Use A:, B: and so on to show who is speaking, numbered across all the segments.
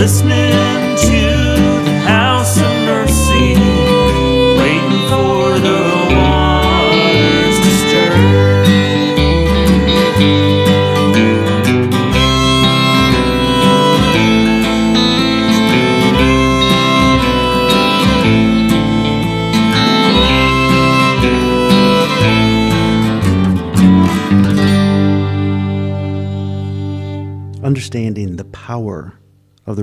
A: listening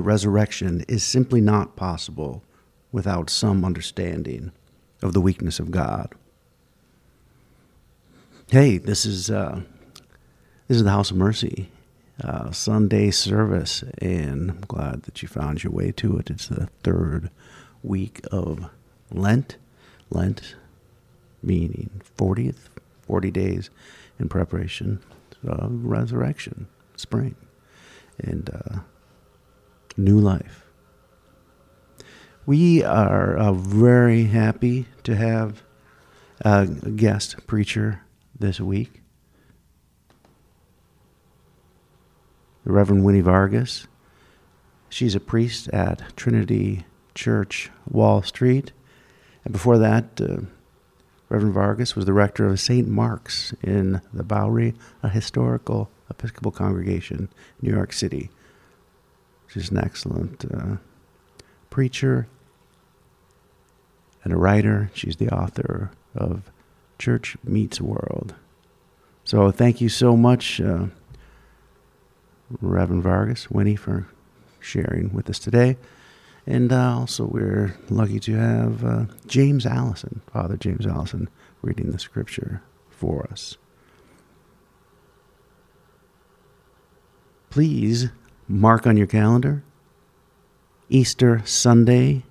B: resurrection is simply not possible without some understanding of the weakness of God. Hey, this is uh, this is the House of Mercy uh, Sunday service, and I'm glad that you found your way to it. It's the third week of Lent. Lent meaning 40th, 40 days in preparation of resurrection, spring, and uh, new life. We are uh, very happy to have a guest preacher this week, the Reverend Winnie Varghese. She's a priest at Trinity Church, Wall Street. And before that, uh, Reverend Varghese was the rector of St. Mark's in the Bowery, a historical Episcopal congregation, New York City. She's an excellent uh, preacher and a writer. She's the author of Church Meets World. So thank you so much, uh, Reverend Varghese, Winnie, for sharing with us today. And uh, also, we're lucky to have uh, James Alison, Father James Alison, reading the scripture for us. Please mark on your calendar Easter Sunday,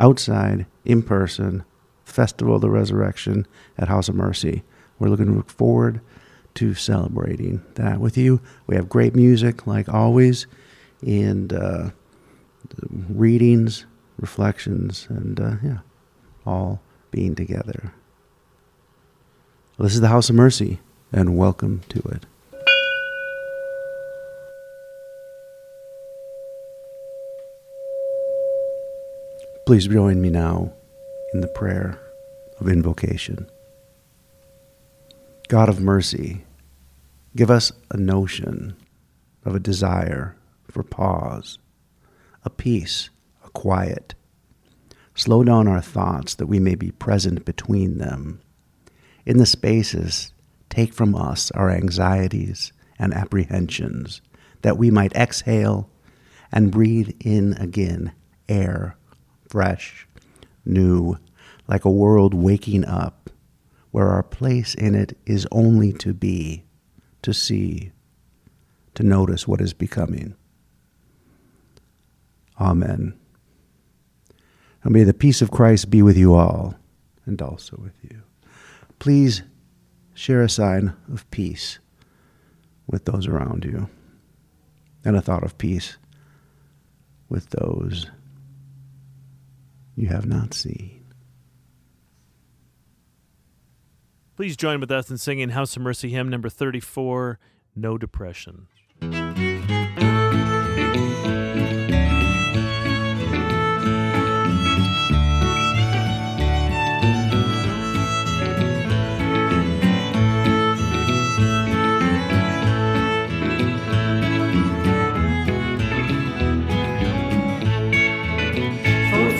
B: outside, in person, Festival of the Resurrection at House of Mercy. We're looking forward to celebrating that with you. We have great music, like always, and uh, readings, reflections, and uh, yeah, all being together. This is the House of Mercy, and welcome to it. Please join me now in the prayer of invocation. God of mercy, give us a notion of a desire for pause, a peace, a quiet. Slow down our thoughts that we may be present between them. In the spaces, take from us our anxieties and apprehensions, that we might exhale and breathe in again air fresh, new, like a world waking up, where our place in it is only to be, to see, to notice what is becoming. Amen. And may the peace of Christ be with you all, and also with you. Please share a sign of peace with those around you, and a thought of peace with those you have not seen.
C: Please join with us in singing House of Mercy hymn number 34, No Depression.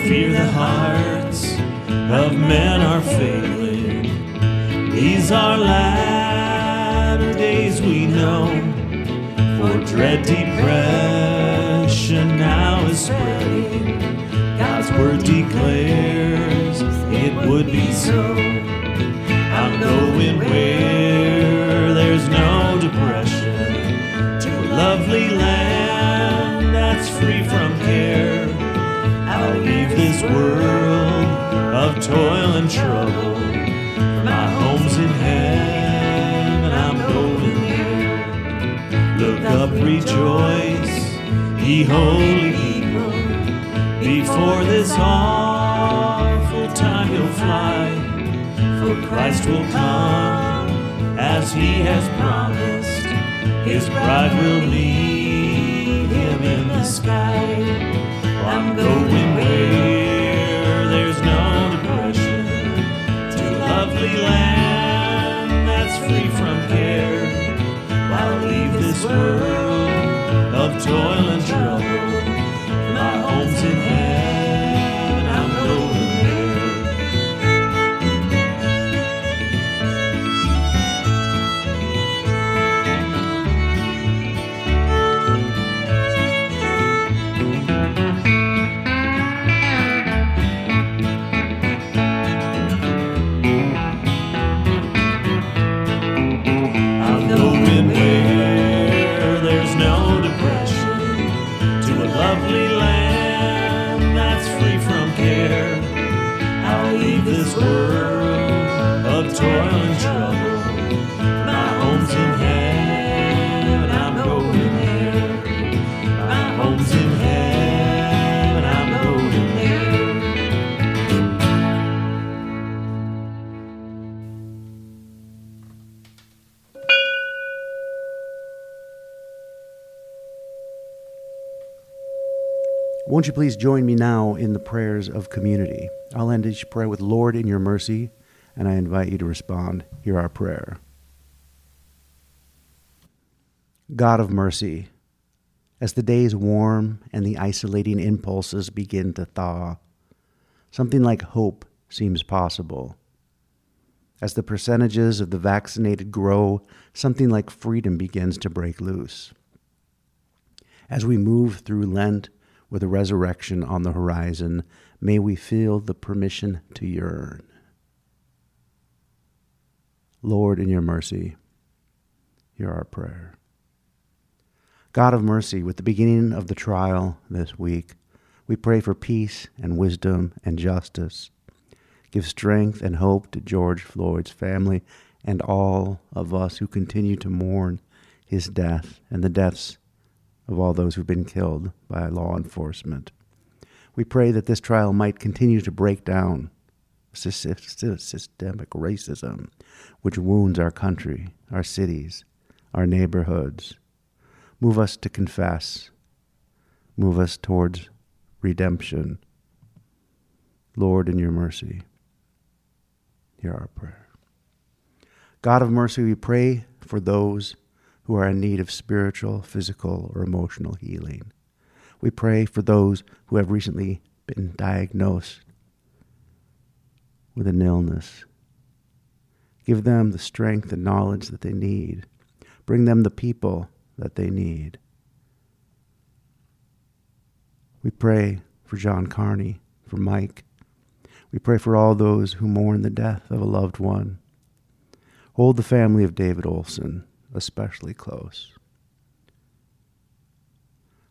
A: Fear the hearts of men are failing. These are latter days we know. For dread depression now is spreading. God's word declares it would be so. I'm going where there's no depression to a lovely land that's free from care. I'll leave this world of toil and trouble. My home's in heaven, and I'm going there. Look up, rejoice, ye holy people. Before this awful time you'll fly, for Christ will come as he has promised. His bride will meet him in the sky. I'm going where free from care. I'll leave this world of toil and trouble.
B: Won't you please join me now in the prayers of community? I'll end each prayer with Lord in your mercy, and I invite you to respond. Hear our prayer. God of mercy, as the days warm and the isolating impulses begin to thaw, something like hope seems possible. As the percentages of the vaccinated grow, something like freedom begins to break loose. As we move through Lent with a resurrection on the horizon, may we feel the permission to yearn. Lord, in your mercy, hear our prayer. God of mercy, with the beginning of the trial this week, we pray for peace and wisdom and justice. Give strength and hope to George Floyd's family and all of us who continue to mourn his death and the deaths of all those who've been killed by law enforcement. We pray that this trial might continue to break down sys- sys- systemic racism, which wounds our country, our cities, our neighborhoods. Move us to confess. Move us towards redemption. Lord, in your mercy, hear our prayer. God of mercy, we pray for those who are in need of spiritual, physical, or emotional healing. We pray for those who have recently been diagnosed with an illness. Give them the strength and knowledge that they need. Bring them the people that they need. We pray for John Carney, for Mike. We pray for all those who mourn the death of a loved one. Hold the family of David Olson especially close.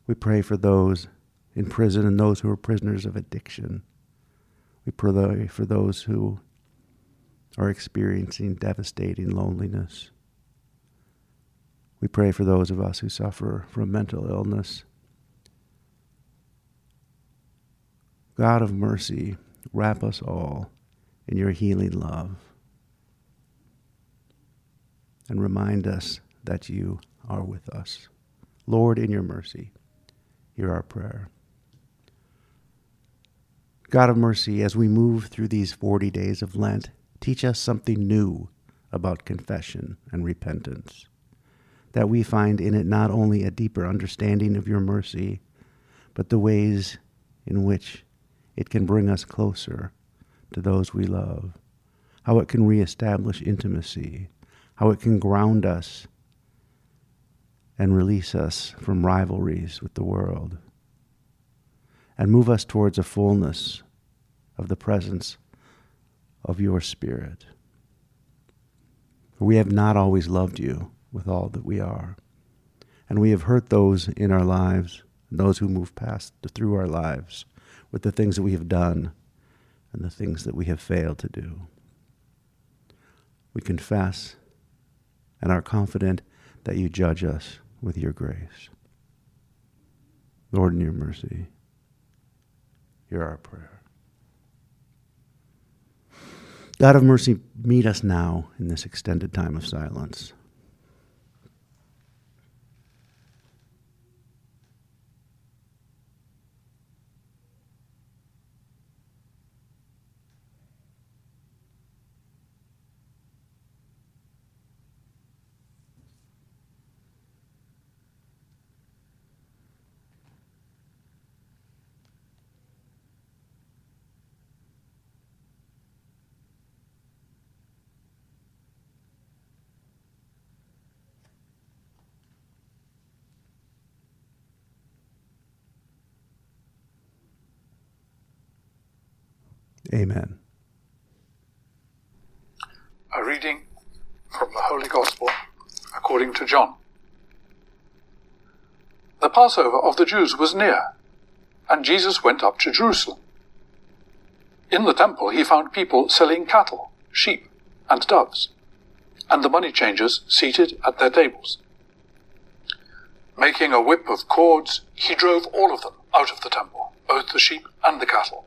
B: We pray for those in prison and those who are prisoners of addiction. We pray for those who are experiencing devastating loneliness. We pray for those of us who suffer from mental illness. God of mercy, wrap us all in your healing love and remind us that you are with us. Lord, in your mercy, hear our prayer. God of mercy, as we move through these 40 days of Lent, teach us something new about confession and repentance, that we find in it not only a deeper understanding of your mercy, but the ways in which it can bring us closer to those we love, how it can reestablish intimacy, how it can ground us and release us from rivalries with the world, and move us towards a fullness of the presence of your Spirit. For we have not always loved you with all that we are, and we have hurt those in our lives, those who move past through our lives, with the things that we have done and the things that we have failed to do. We confess and are confident that you judge us with your grace. Lord, in your mercy, hear our prayer. God of mercy, meet us now in this extended time of silence.
D: Reading from the Holy Gospel according to John. The Passover of the Jews was near, and Jesus went up to Jerusalem. In the temple he found people selling cattle, sheep, and doves, and the money changers seated at their tables. Making a whip of cords, he drove all of them out of the temple, both the sheep and the cattle.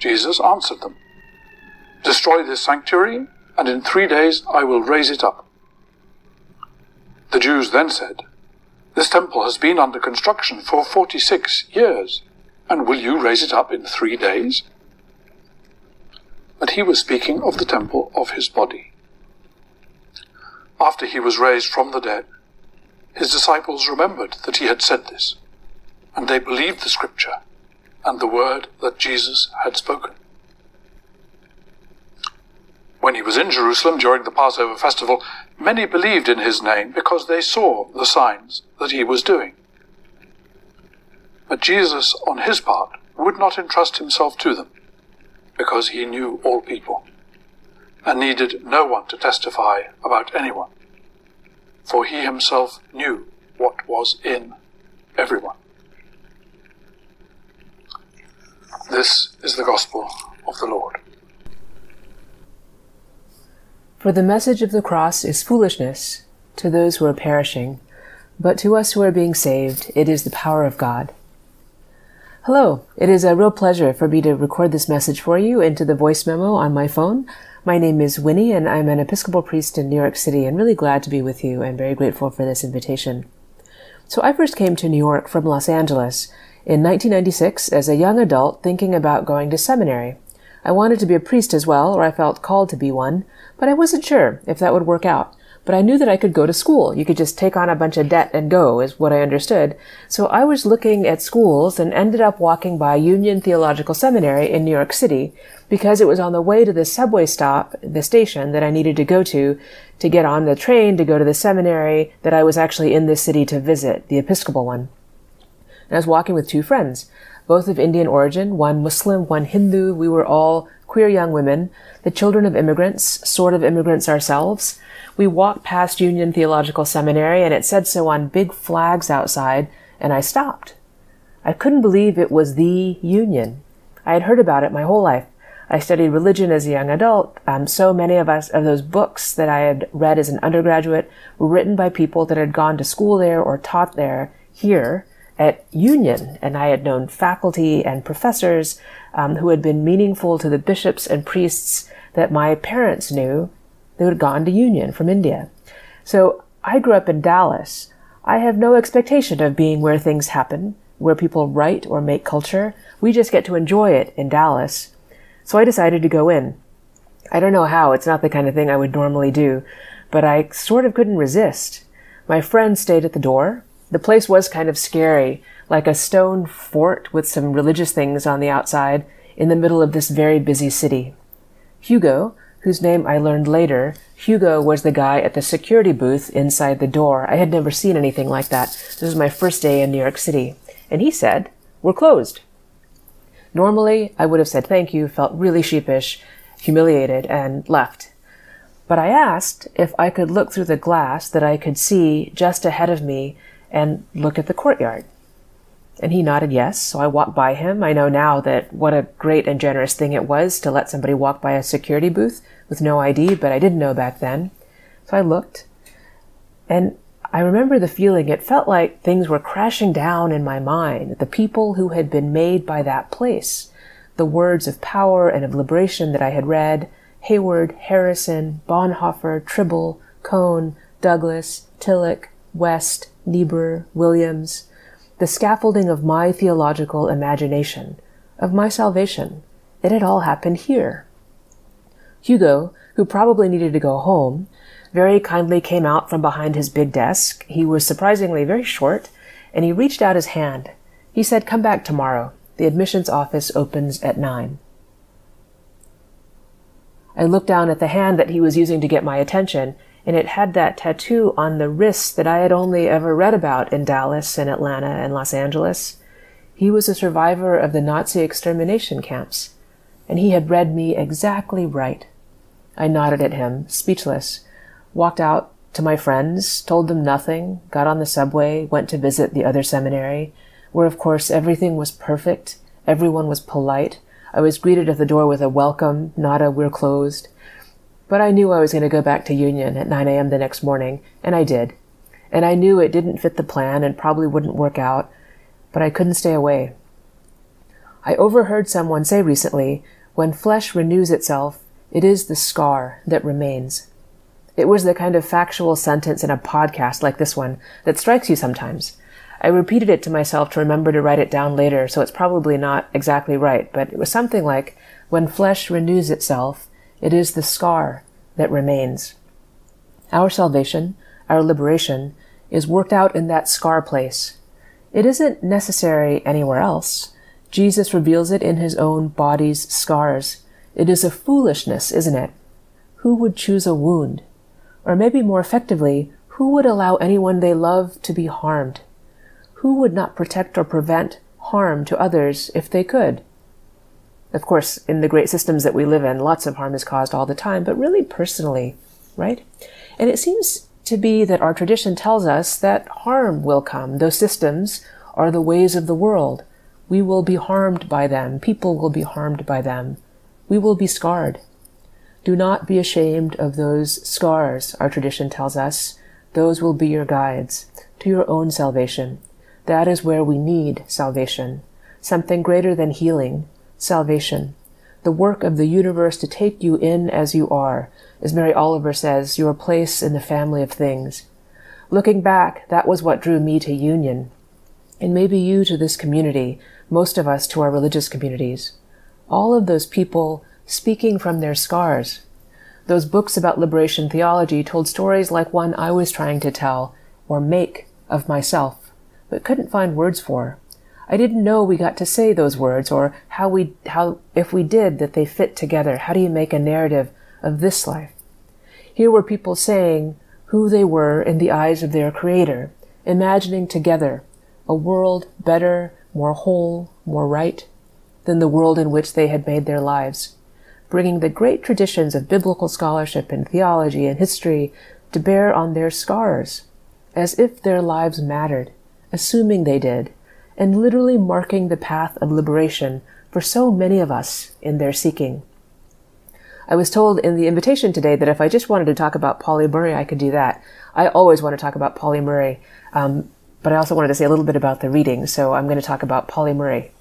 D: Jesus answered them, Destroy this sanctuary, and in three days I will raise it up. The Jews then said, This temple has been under construction for forty six years, and will you raise it up in three days? But he was speaking of the temple of his body. After he was raised from the dead, his disciples remembered that he had said this, and they believed the scripture and the word that Jesus had spoken. When he was in Jerusalem during the Passover festival, many believed in his name because they saw the signs that he was doing. But Jesus, on his part, would not entrust himself to them because he knew all people and needed no one to testify about anyone, for he himself knew what was in everyone. This is the gospel of the Lord.
E: For the message of the cross is foolishness to those who are perishing, but to us who are being saved, it is the power of God. Hello, it is a real pleasure for me to record this message for you into the voice memo on my phone. My name is Winnie, and I'm an Episcopal priest in New York City, and really glad to be with you and very grateful for this invitation. So I first came to New York from Los Angeles in 1996 as a young adult thinking about going to seminary. I wanted to be a priest as well, or I felt called to be one, but I wasn't sure if that would work out. But I knew that I could go to school. You could just take on a bunch of debt and go, is what I understood. So I was looking at schools and ended up walking by Union Theological Seminary in New York City because it was on the way to the subway stop, the station that I needed to go to to get on the train to go to the seminary that I was actually in this city to visit, the Episcopal one. And I was walking with two friends, both of Indian origin, one Muslim, one Hindu. We were all queer young women, the children of immigrants, sort of immigrants ourselves. We walked past Union Theological Seminary and it said so on big flags outside, and I stopped. I couldn't believe it was the Union. I had heard about it my whole life. I studied religion as a young adult. Um, so many of us of those books that I had read as an undergraduate were written by people that had gone to school there or taught there here at Union, and I had known faculty and professors um, who had been meaningful to the bishops and priests that my parents knew who had gone to Union from India. So I grew up in Dallas. I have no expectation of being where things happen, where people write or make culture. We just get to enjoy it in Dallas. So I decided to go in. I don't know how, it's not the kind of thing I would normally do, but I sort of couldn't resist. My friend stayed at the door, the place was kind of scary, like a stone fort with some religious things on the outside in the middle of this very busy city. Hugo, whose name I learned later, Hugo was the guy at the security booth inside the door. I had never seen anything like that. This was my first day in New York City. And he said, We're closed. Normally, I would have said thank you, felt really sheepish, humiliated, and left. But I asked if I could look through the glass that I could see just ahead of me and look at the courtyard. And he nodded yes, so I walked by him. I know now that what a great and generous thing it was to let somebody walk by a security booth with no ID, but I didn't know back then. So I looked, and I remember the feeling. It felt like things were crashing down in my mind. The people who had been made by that place, the words of power and of liberation that I had read, Heyward, Harrison, Bonhoeffer, Trible, Cone, Douglas, Tillich, West, Niebuhr, Williams, the scaffolding of my theological imagination, of my salvation, it had all happened here. Hugo, who probably needed to go home, very kindly came out from behind his big desk. He was surprisingly very short, and he reached out his hand. He said, Come back tomorrow. The admissions office opens at nine. I looked down at the hand that he was using to get my attention, and it had that tattoo on the wrist that I had only ever read about in Dallas and Atlanta and Los Angeles. He was a survivor of the Nazi extermination camps, and he had read me exactly right. I nodded at him, speechless, walked out to my friends, told them nothing, got on the subway, went to visit the other seminary, where of course everything was perfect, everyone was polite. I was greeted at the door with a welcome, not a we're closed. But I knew I was going to go back to Union at 9 a.m. the next morning, and I did. And I knew it didn't fit the plan and probably wouldn't work out, but I couldn't stay away. I overheard someone say recently, when flesh renews itself, it is the scar that remains. It was the kind of factual sentence in a podcast like this one that strikes you sometimes. I repeated it to myself to remember to write it down later, so it's probably not exactly right, but it was something like, when flesh renews itself, it is the scar that remains. Our salvation, our liberation, is worked out in that scar place. It isn't necessary anywhere else. Jesus reveals it in his own body's scars. It is a foolishness, isn't it? Who would choose a wound? Or maybe more effectively, who would allow anyone they love to be harmed? Who would not protect or prevent harm to others if they could? Of course, in the great systems that we live in, lots of harm is caused all the time, but really personally, right? And it seems to be that our tradition tells us that harm will come. Those systems are the ways of the world. We will be harmed by them. People will be harmed by them. We will be scarred. Do not be ashamed of those scars, our tradition tells us. Those will be your guides to your own salvation. That is where we need salvation. Something greater than healing, salvation. The work of the universe to take you in as you are, as Mary Oliver says, your place in the family of things. Looking back, that was what drew me to union. And maybe you to this community, most of us to our religious communities. All of those people speaking from their scars. Those books about liberation theology told stories like one I was trying to tell or make of myself, but couldn't find words for. I didn't know we got to say those words or how we, how, if we did, that they fit together. How do you make a narrative of this life? Here were people saying who they were in the eyes of their creator, imagining together a world better, more whole, more right than the world in which they had made their lives bringing the great traditions of biblical scholarship and theology and history to bear on their scars, as if their lives mattered, assuming they did, and literally marking the path of liberation for so many of us in their seeking. I was told in the invitation today that if I just wanted to talk about Pauli Murray, I could do that. I always want to talk about Pauli Murray, um, but I also wanted to say a little bit about the reading, so I'm going to talk about Pauli Murray.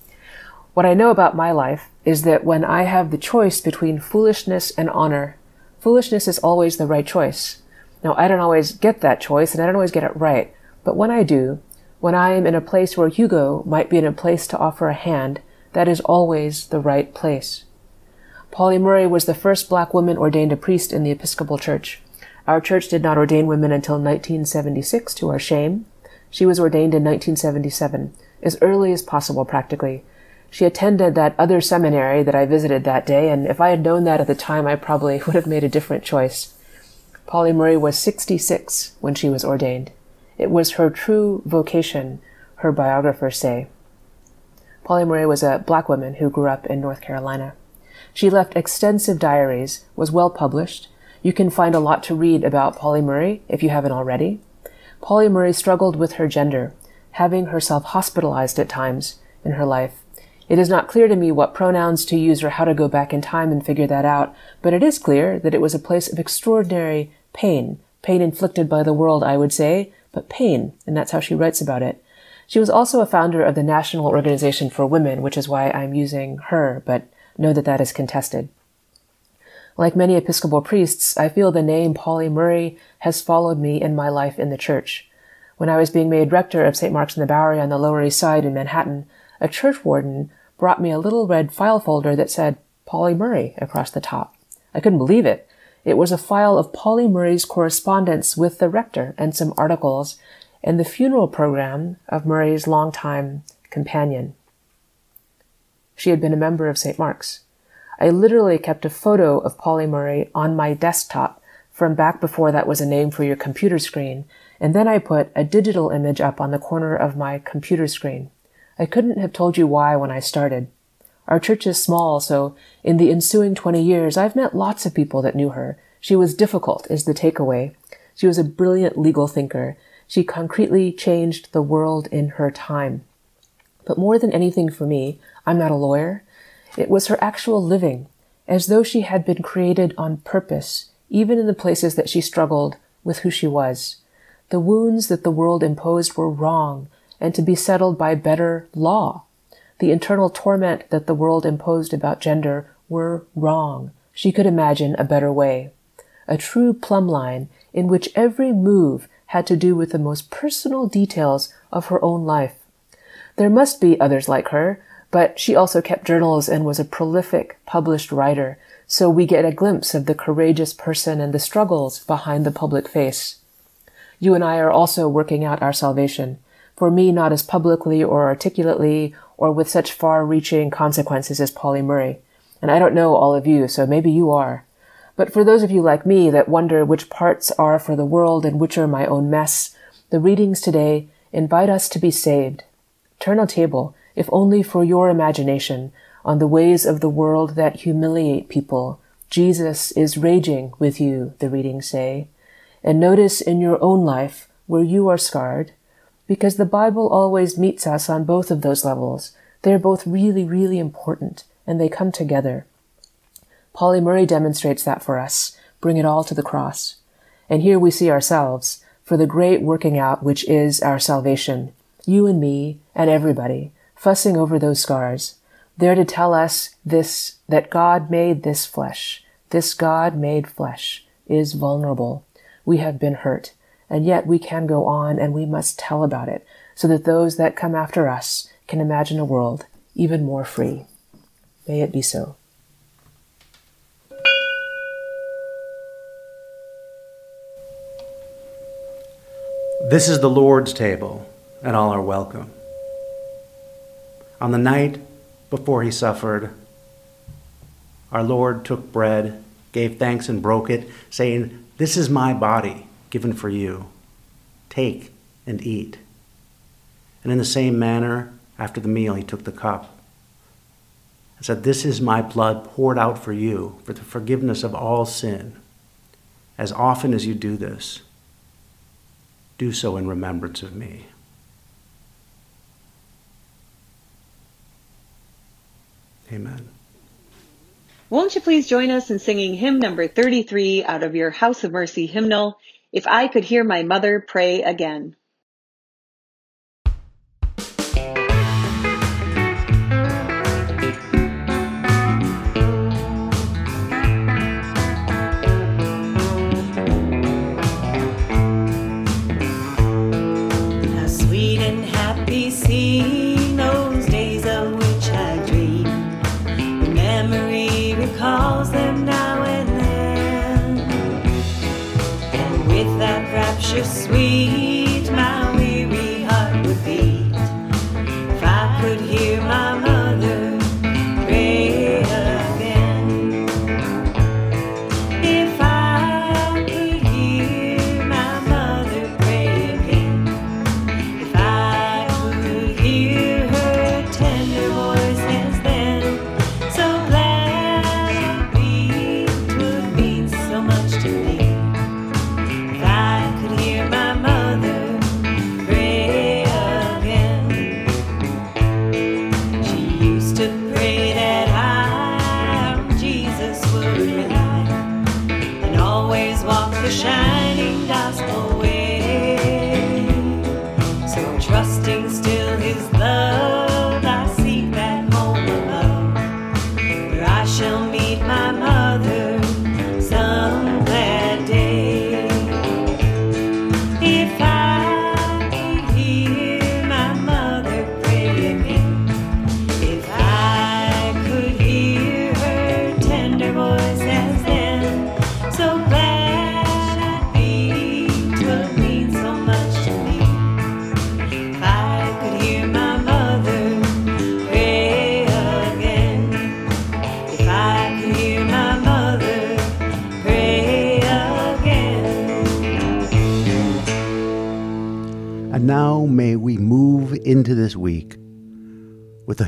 E: What I know about my life is that when I have the choice between foolishness and honor, foolishness is always the right choice. Now, I don't always get that choice and I don't always get it right, but when I do, when I am in a place where Hugo might be in a place to offer a hand, that is always the right place. Pauli Murray was the first black woman ordained a priest in the Episcopal Church. Our church did not ordain women until 1976, to our shame. She was ordained in 1977, as early as possible practically, she attended that other seminary that I visited that day, and if I had known that at the time, I probably would have made a different choice. Pauli Murray was 66 when she was ordained. It was her true vocation, her biographers say. Pauli Murray was a black woman who grew up in North Carolina. She left extensive diaries, was well published. You can find a lot to read about Pauli Murray if you haven't already. Pauli Murray struggled with her gender, having herself hospitalized at times in her life it is not clear to me what pronouns to use or how to go back in time and figure that out, but it is clear that it was a place of extraordinary pain, pain inflicted by the world, I would say, but pain, and that's how she writes about it. She was also a founder of the National Organization for Women, which is why I'm using her, but know that that is contested. Like many Episcopal priests, I feel the name Pauli Murray has followed me in my life in the church. When I was being made rector of St. Mark's in the Bowery on the Lower East Side in Manhattan, a church warden brought me a little red file folder that said Pauli Murray across the top. I couldn't believe it. It was a file of Pauli Murray's correspondence with the rector and some articles and the funeral program of Murray's longtime companion. She had been a member of St. Mark's. I literally kept a photo of Pauli Murray on my desktop from back before that was a name for your computer screen, and then I put a digital image up on the corner of my computer screen. I couldn't have told you why when I started. Our church is small, so in the ensuing 20 years, I've met lots of people that knew her. She was difficult, is the takeaway. She was a brilliant legal thinker. She concretely changed the world in her time. But more than anything for me, I'm not a lawyer. It was her actual living, as though she had been created on purpose, even in the places that she struggled with who she was. The wounds that the world imposed were wrong and to be settled by better law. The internal torment that the world imposed about gender were wrong. She could imagine a better way. A true plumb line in which every move had to do with the most personal details of her own life. There must be others like her, but she also kept journals and was a prolific published writer, so we get a glimpse of the courageous person and the struggles behind the public face. You and I are also working out our salvation. For me, not as publicly or articulately or with such far reaching consequences as Pauli Murray. And I don't know all of you, so maybe you are. But for those of you like me that wonder which parts are for the world and which are my own mess, the readings today invite us to be saved. Turn a table if only for your imagination, on the ways of the world that humiliate people. Jesus is raging with you, the readings say. And notice in your own life where you are scarred, because the Bible always meets us on both of those levels. They're both really, really important, and they come together. Pauli Murray demonstrates that for us. Bring it all to the cross. And here we see ourselves for the great working out which is our salvation. You and me and everybody fussing over those scars. They're to tell us this, that God made this flesh. This God made flesh is vulnerable. We have been hurt, and yet we can go on and we must tell about it so that those that come after us can imagine a world even more free. May it be so.
B: This is the Lord's table, and all are welcome. On the night before he suffered, our Lord took bread, gave thanks, and broke it, saying, This is my body given for you. Take and eat. And in the same manner, after the meal, he took the cup and said, This is my blood poured out for you for the forgiveness of all sin. As often as you do this, do so in remembrance of me. Amen.
F: Won't you please join us in singing hymn number 33 out of your House of Mercy hymnal, If I Could Hear My Mother Pray Again?
G: Sweet,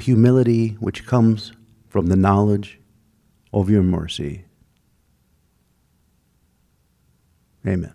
B: humility which comes from the knowledge of your mercy. Amen.